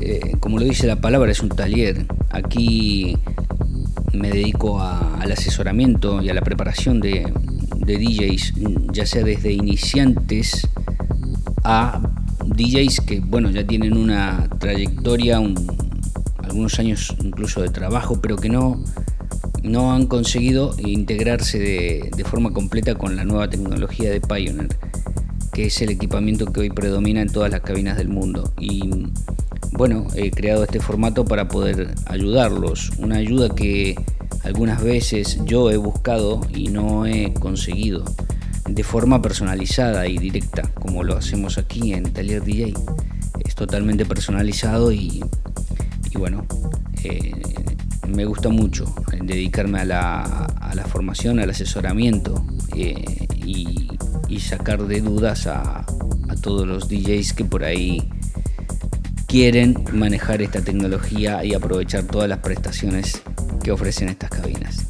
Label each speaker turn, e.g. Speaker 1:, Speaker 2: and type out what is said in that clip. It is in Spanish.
Speaker 1: eh, como lo dice la palabra, es un taller. Aquí me dedico al asesoramiento y a la preparación de, DJs, ya sea desde iniciantes a DJs que, bueno, ya tienen una trayectoria, algunos años incluso de trabajo, pero que no, no han conseguido integrarse de, de forma completa con la nueva tecnología de Pioneer que es el equipamiento que hoy predomina en todas las cabinas del mundo. Y bueno, he creado este formato para poder ayudarlos. Una ayuda que algunas veces yo he buscado y no he conseguido de forma personalizada y directa, como lo hacemos aquí en Taller DJ. Es totalmente personalizado y, bueno, eh, me gusta mucho dedicarme a la, formación, al asesoramiento eh, y, sacar de dudas a, a todos los DJs que por ahí quieren manejar esta tecnología y aprovechar todas las prestaciones que ofrecen estas cabinas.